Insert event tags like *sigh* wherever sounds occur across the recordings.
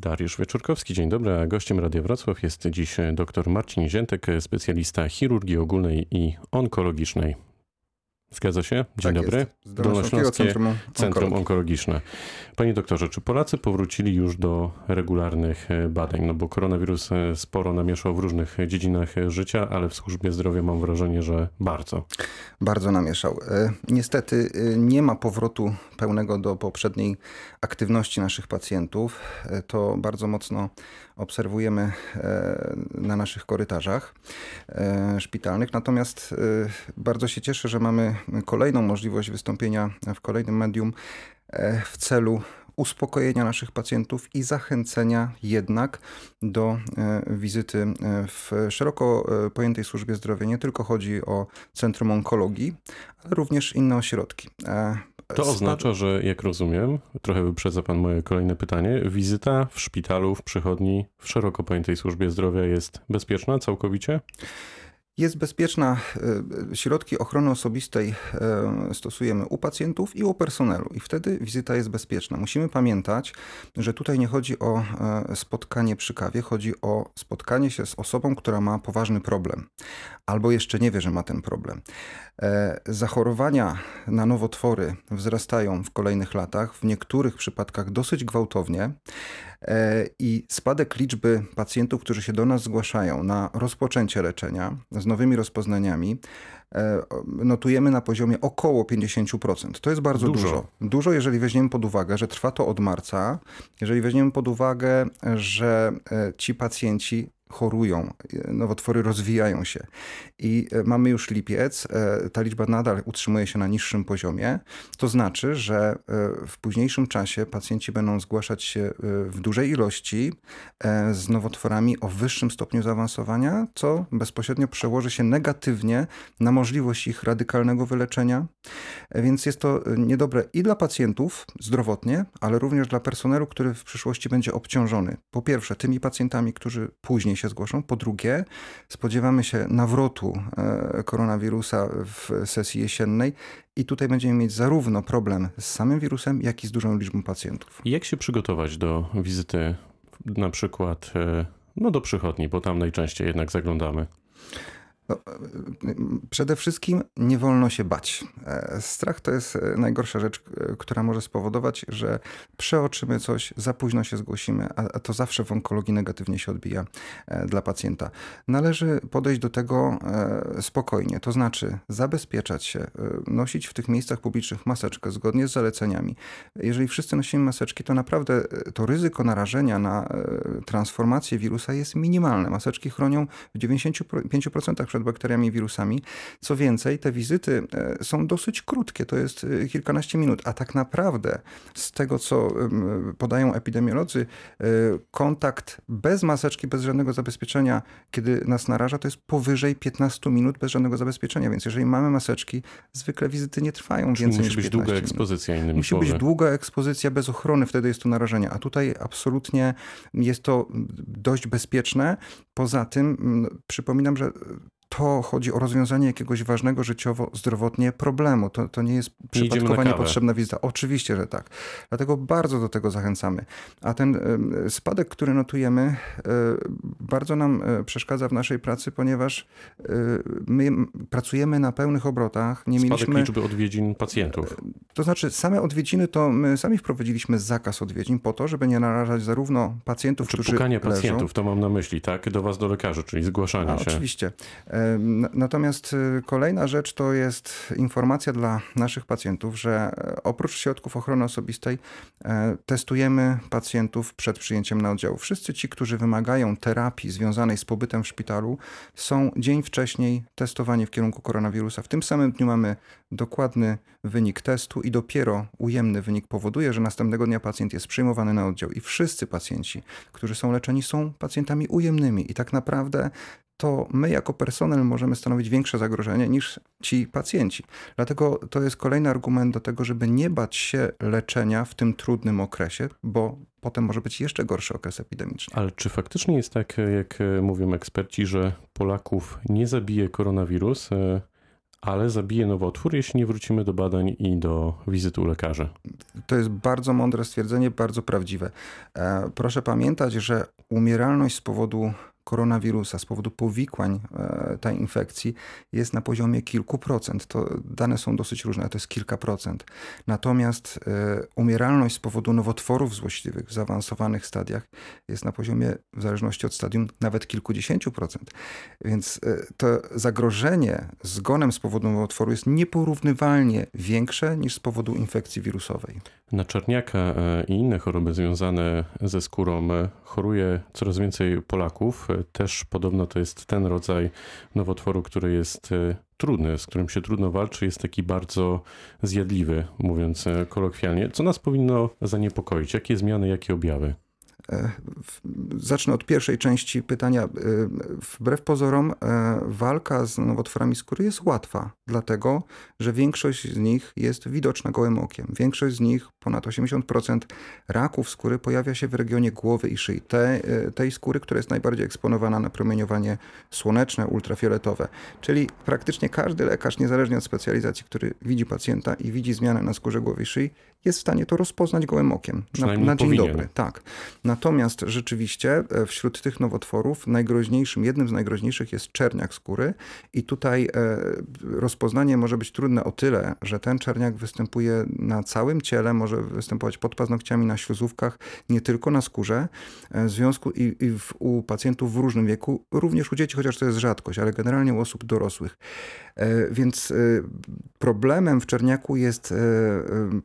Dariusz Wieczorkowski, dzień dobry. A gościem Radia Wrocław jest dziś dr Marcin Ziętek, specjalista chirurgii ogólnej i onkologicznej. Zgadza się? Dzień tak dobry. Jest. Dolnośląskie Centrum, Centrum Onkologiczne. Panie doktorze, czy Polacy powrócili już do regularnych e, badań? No bo koronawirus e, sporo namieszał w różnych dziedzinach życia, ale w służbie zdrowia mam wrażenie, że bardzo. Bardzo namieszał. E, niestety nie ma powrotu pełnego do poprzedniej aktywności naszych pacjentów. To bardzo mocno obserwujemy na naszych korytarzach szpitalnych. Natomiast bardzo się cieszę, że mamy kolejną możliwość wystąpienia w kolejnym medium e, w celu uspokojenia naszych pacjentów i zachęcenia jednak do e, wizyty e, w szeroko pojętej służbie zdrowia. Nie tylko chodzi o Centrum Onkologii, ale również inne ośrodki. To oznacza, że jak rozumiem, trochę wyprzedza pan moje kolejne pytanie, wizyta w szpitalu, w przychodni, w szeroko pojętej służbie zdrowia jest bezpieczna całkowicie? Jest bezpieczna. E, środki ochrony osobistej e, stosujemy u pacjentów i u personelu, i wtedy wizyta jest bezpieczna. Musimy pamiętać, że tutaj nie chodzi o e, spotkanie przy kawie, chodzi o spotkanie się z osobą, która ma poważny problem albo jeszcze nie wie, że ma ten problem. Zachorowania na nowotwory wzrastają w kolejnych latach, w niektórych przypadkach dosyć gwałtownie. E, i spadek liczby pacjentów, którzy się do nas zgłaszają na rozpoczęcie leczenia z nowymi rozpoznaniami, e, notujemy na poziomie około 50%. To jest bardzo dużo. dużo. Dużo, jeżeli weźmiemy pod uwagę, że trwa to od marca, jeżeli weźmiemy pod uwagę, że e, ci pacjenci chorują, nowotwory rozwijają się. I e, mamy już lipiec, e, ta liczba nadal utrzymuje się na niższym poziomie. To znaczy, że e, w późniejszym czasie pacjenci będą zgłaszać się w dużej ilości z nowotworami o wyższym stopniu zaawansowania, co bezpośrednio przełoży się negatywnie na możliwość ich radykalnego wyleczenia. Więc jest to niedobre i dla pacjentów zdrowotnie, ale również dla personelu, który w przyszłości będzie obciążony. Po pierwsze, tymi pacjentami, którzy później się zgłoszą. Po drugie, spodziewamy się nawrotu e, koronawirusa w sesji jesiennej i tutaj będziemy mieć zarówno problem z samym wirusem, jak i z dużą liczbą pacjentów. Jak się przygotować do wizyty na przykład e, no do przychodni, bo tam najczęściej jednak zaglądamy? No, przede wszystkim nie wolno się bać. E, strach to jest e, najgorsza rzecz, e, która może spowodować, że przeoczymy coś, za późno się zgłosimy, a to zawsze w onkologii negatywnie się odbija dla pacjenta. Należy podejść do tego spokojnie, to znaczy zabezpieczać się, nosić w tych miejscach publicznych maseczkę zgodnie z zaleceniami. Jeżeli wszyscy nosimy maseczki, to naprawdę to ryzyko narażenia na transformację wirusa jest minimalne. Maseczki chronią w 95% przed przed bakteriami i wirusami. Co więcej, te wizyty e, są dosyć krótkie, to jest e, kilkanaście minut, a tak naprawdę z tego, co podają epidemiolodzy, e, kontakt bez maseczki, bez żadnego zabezpieczenia, kiedy nas naraża, to jest powyżej 15 minut bez żadnego zabezpieczenia. Więc jeżeli mamy maseczki, zwykle wizyty nie trwają Czyli więcej musi niż być długa ekspozycja, innymi Musi być długa ekspozycja bez ochrony, wtedy jest to narażenie. A tutaj absolutnie jest to dość bezpieczne. Poza tym przypominam, że to chodzi o rozwiązanie jakiegoś ważnego życiowo, zdrowotnie problemu. To, to nie jest przypadkowa niepotrzebna wizyta. Oczywiście, że tak. Dlatego bardzo do tego zachęcamy. A ten spadek, który notujemy, e, bardzo nam e, przeszkadza w naszej pracy, ponieważ e, my pracujemy na pełnych obrotach. Nie spadek mieliśmy liczby odwiedzin pacjentów. To znaczy, same odwiedziny to my sami wprowadziliśmy zakaz odwiedzin po to, żeby nie narażać zarówno pacjentów, Czy którzy pukanie leżą, pacjentów, to mam na myśli, tak? Do was, do lekarzy, czyli zgłaszania A, się. Oczywiście. Natomiast y, kolejna rzecz to jest informacja dla naszych pacjentów, że e, oprócz środków ochrony osobistej e, testujemy pacjentów przed przyjęciem na oddział. Wszyscy ci, którzy wymagają terapii związanej z pobytem w szpitalu, są dzień wcześniej testowani w kierunku koronawirusa. W tym samym dniu mamy dokładny wynik testu i dopiero ujemny wynik powoduje, że następnego dnia pacjent jest przyjmowany na oddział. I wszyscy pacjenci, którzy są leczeni, są pacjentami ujemnymi. I tak naprawdę to my jako personel możemy stanowić większe zagrożenie niż ci pacjenci. Dlatego to jest kolejny argument do tego, żeby nie bać się leczenia w tym trudnym okresie, bo potem może być jeszcze gorszy okres epidemiczny. Ale czy faktycznie jest tak, jak mówią eksperci, że Polaków nie zabije koronawirus, e, ale zabije nowotwór, jeśli nie wrócimy do badań i do wizyt u lekarzy. To jest bardzo mądre stwierdzenie, bardzo prawdziwe. E, proszę pamiętać, że umieralność z powodu koronawirusa z powodu powikłań e, tej infekcji jest na poziomie kilku procent. To dane są dosyć różne, to jest kilka procent. Natomiast e, umieralność z powodu nowotworów złośliwych w zaawansowanych stadiach jest na poziomie, w zależności od stadium, nawet kilkudziesięciu procent. Więc e, to zagrożenie zgonem z powodu nowotworu jest nieporównywalnie większe niż z powodu infekcji wirusowej. Na czarniaka i inne choroby związane ze skórą choruje coraz więcej Polaków. Też podobno to jest ten rodzaj nowotworu, który jest e, trudny, z którym się trudno walczy, jest taki bardzo zjadliwy, mówiąc e, kolokwialnie. Co nas powinno zaniepokoić? Jakie zmiany, jakie objawy? E, zacznę od pierwszej części pytania. E, wbrew pozorom, e, walka z nowotworami skóry jest łatwa, dlatego że większość z nich jest widoczna gołym okiem. Większość z nich, ponad 80% raków skóry, pojawia się w regionie głowy i szyi. Te, tej skóry, która jest najbardziej eksponowana na promieniowanie słoneczne, ultrafioletowe. Czyli praktycznie każdy lekarz, niezależnie od specjalizacji, który widzi pacjenta i widzi zmianę na skórze głowy i szyi, jest w stanie to rozpoznać gołym okiem. Na, na, dzień powinien. dobry. Tak. Natomiast rzeczywiście e, wśród tych nowotworów najgroźniejszym, jednym z najgroźniejszych jest czerniak skóry i tutaj e, rozpoznanie może być trudne o tyle, że ten czerniak występuje na całym ciele, może występować pod paznokciami, na śluzówkach, nie tylko na skórze. E, w związku i, i w, u pacjentów w różnym wieku, również u dzieci, chociaż to jest rzadkość, ale generalnie u osób dorosłych. Więc problemem w czerniaku jest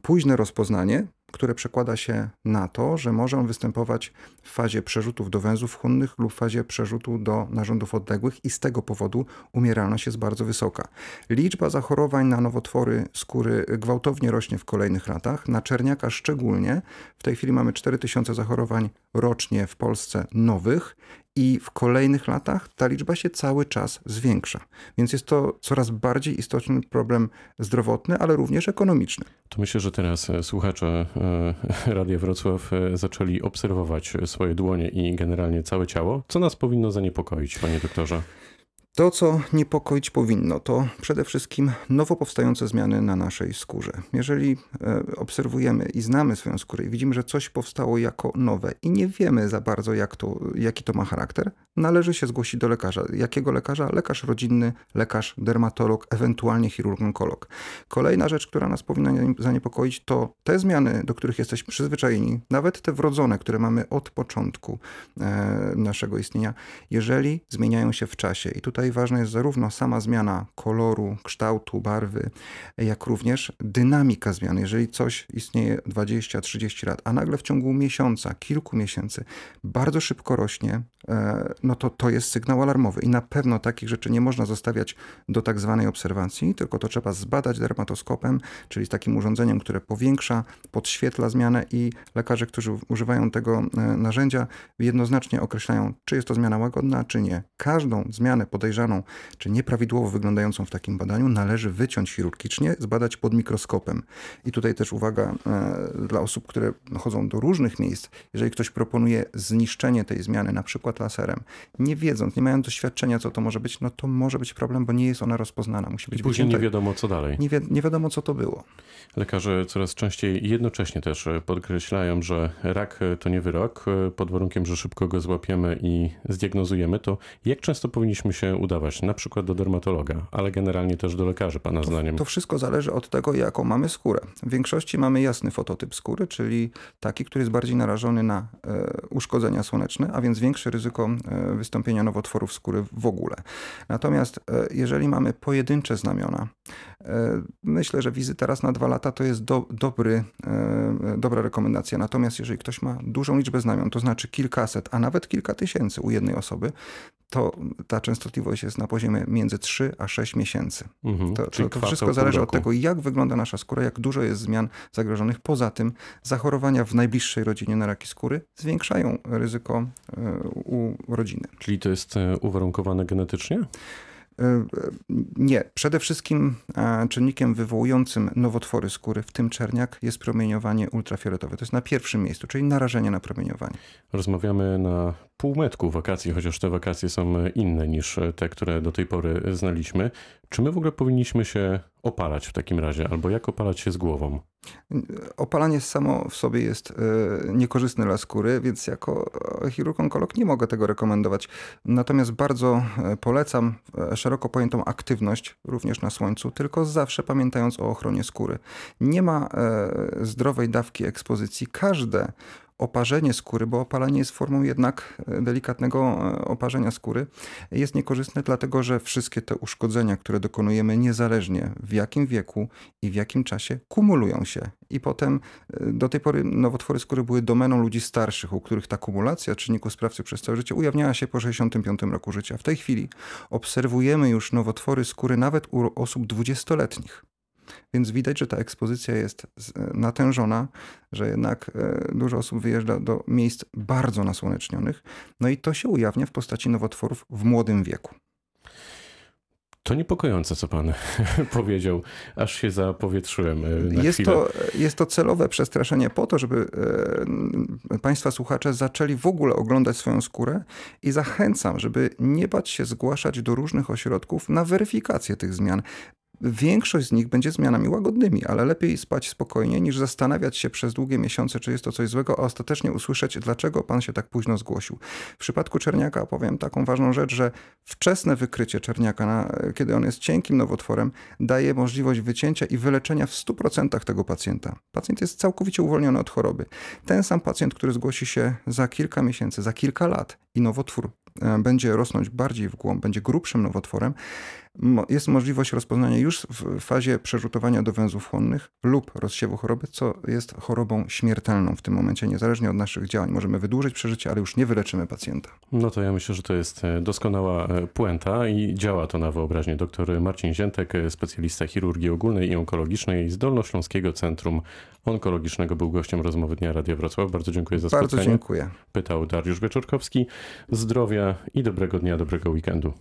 późne rozpoznanie, które przekłada się na to, że może on występować w fazie przerzutów do węzłów chłonnych lub w fazie przerzutu do narządów odległych i z tego powodu umieralność jest bardzo wysoka. Liczba zachorowań na nowotwory skóry gwałtownie rośnie w kolejnych latach, na czerniaka szczególnie. W tej chwili mamy 4000 zachorowań rocznie w Polsce nowych i w kolejnych latach ta liczba się cały czas zwiększa. Więc jest to coraz bardziej istotny problem zdrowotny, ale również ekonomiczny. To myślę, że teraz e, słuchacze e, *laughs* Radia Wrocław e, zaczęli obserwować swoje dłonie i generalnie całe ciało. Co nas powinno zaniepokoić, panie doktorze? To, co niepokoić powinno, to przede wszystkim nowo powstające zmiany na naszej skórze. Jeżeli e, obserwujemy i znamy swoją skórę i widzimy, że coś powstało jako nowe i nie wiemy za bardzo, jak to, jaki to ma charakter, należy się zgłosić do lekarza. Jakiego lekarza? Lekarz rodzinny, lekarz dermatolog, ewentualnie chirurg onkolog. Kolejna rzecz, która nas powinna zaniepokoić, to te zmiany, do których jesteśmy przyzwyczajeni, nawet te wrodzone, które mamy od początku e, naszego istnienia, jeżeli zmieniają się w czasie. I tutaj tutaj ważna jest zarówno sama zmiana koloru, kształtu, barwy, jak również dynamika zmiany. Jeżeli coś istnieje 20-30 lat, a nagle w ciągu miesiąca, kilku miesięcy bardzo szybko rośnie, e, no to to jest sygnał alarmowy i na pewno takich rzeczy nie można zostawiać do tak zwanej obserwacji, tylko to trzeba zbadać dermatoskopem, czyli takim urządzeniem, które powiększa, podświetla zmianę i lekarze, którzy używają tego e, narzędzia jednoznacznie określają, czy jest to zmiana łagodna, czy nie. Każdą zmianę podejrzaną podejrzaną czy nieprawidłowo wyglądającą w takim badaniu należy wyciąć chirurgicznie, zbadać pod mikroskopem. I tutaj też uwaga e, dla osób, które chodzą do różnych miejsc, jeżeli ktoś proponuje zniszczenie tej zmiany, na przykład laserem, nie wiedząc, nie mając doświadczenia, co to może być, no to może być problem, bo nie jest ona rozpoznana. Musi być I później nie wiadomo, co dalej. Nie, wi nie wiadomo, co to było. Lekarze coraz częściej jednocześnie też podkreślają, że rak to nie wyrok, pod warunkiem, że szybko go złapiemy i zdiagnozujemy, to jak często powinniśmy się udawać, na przykład do dermatologa, ale generalnie też do lekarzy, pana to, zdaniem? To wszystko zależy od tego, jaką mamy skórę. W większości mamy jasny fototyp skóry, czyli taki, który jest bardziej narażony na e, uszkodzenia słoneczne, a więc większe ryzyko e, wystąpienia nowotworów skóry w ogóle. Natomiast e, jeżeli mamy pojedyncze znamiona, myślę, że wizyta raz na dwa lata to jest do, dobry, dobra rekomendacja. Natomiast jeżeli ktoś ma dużą liczbę znamion, to znaczy kilkaset, a nawet kilka tysięcy u jednej osoby, to ta częstotliwość jest na poziomie między 3 a 6 miesięcy. Mhm, to, to, to wszystko zależy od tego, jak wygląda nasza skóra, jak dużo jest zmian zagrożonych. Poza tym zachorowania w najbliższej rodzinie na raki skóry zwiększają ryzyko e, u rodziny. Czyli to jest e, uwarunkowane genetycznie? E, nie. Przede wszystkim czynnikiem wywołującym nowotwory skóry, w tym czerniak, jest promieniowanie ultrafioletowe. To jest na pierwszym miejscu, czyli narażenie na promieniowanie. Rozmawiamy na półmetku wakacji, chociaż te wakacje są inne niż te, które do tej pory znaliśmy. Czy my w ogóle powinniśmy się opalać w takim razie, albo jak opalać się z głową? Opalanie samo w sobie jest e, niekorzystne dla skóry, więc jako chirurg onkolog nie mogę tego rekomendować. Natomiast bardzo e, polecam e, szeroko pojętą aktywność również na słońcu, tylko zawsze pamiętając o ochronie skóry. Nie ma zdrowej dawki ekspozycji. Każde oparzenie skóry, bo opalanie jest formą jednak e, delikatnego e, oparzenia skóry, jest niekorzystne, dlatego że wszystkie te uszkodzenia, które dokonujemy niezależnie w jakim wieku i w jakim czasie, kumulują się. I potem e, do tej pory nowotwory skóry były domeną ludzi starszych, u których ta kumulacja czynników sprawcy przez całe życie ujawniała się po 65 roku życia. W tej chwili obserwujemy już nowotwory skóry nawet u osób dwudziestoletnich. Więc widać, że ta ekspozycja jest natężona, że jednak e, dużo osób wyjeżdża do miejsc bardzo nasłonecznionych. No i to się ujawnia w postaci nowotworów w młodym wieku. To niepokojące, co pan *laughs* powiedział, aż się zapowietrzyłem. E, na jest, chwilę. to, jest to celowe przestraszenie po to, żeby e, państwa słuchacze zaczęli w ogóle oglądać swoją skórę i zachęcam, żeby nie bać się zgłaszać do różnych ośrodków na weryfikację tych zmian. Większość z nich będzie zmianami łagodnymi, ale lepiej spać spokojnie niż zastanawiać się przez długie miesiące, czy jest to coś złego, a ostatecznie usłyszeć, dlaczego pan się tak późno zgłosił. W przypadku czerniaka powiem taką ważną rzecz, że wczesne wykrycie czerniaka, na, kiedy on jest cienkim nowotworem, daje możliwość wycięcia i wyleczenia w 100% tego pacjenta. Pacjent jest całkowicie uwolniony od choroby. Ten sam pacjent, który zgłosi się za kilka miesięcy, za kilka lat i nowotwór e, będzie rosnąć bardziej w głąb, będzie grubszym nowotworem, jest możliwość rozpoznania już w fazie przerzutowania do węzłów chłonnych lub rozsiewu choroby, co jest chorobą śmiertelną w tym momencie, niezależnie od naszych działań. Możemy wydłużyć przeżycie, ale już nie wyleczymy pacjenta. No to ja myślę, że to jest e, doskonała e, puenta i działa to na wyobraźnię. Doktor Marcin Ziętek, e, specjalista chirurgii ogólnej i onkologicznej z Dolnośląskiego Centrum Onkologicznego, był gościem rozmowy Dnia Radia Wrocław. Bardzo dziękuję za spotkanie. Bardzo dziękuję. Pytał Dariusz Wieczorkowski. Zdrowia i dobrego dnia, dobrego weekendu.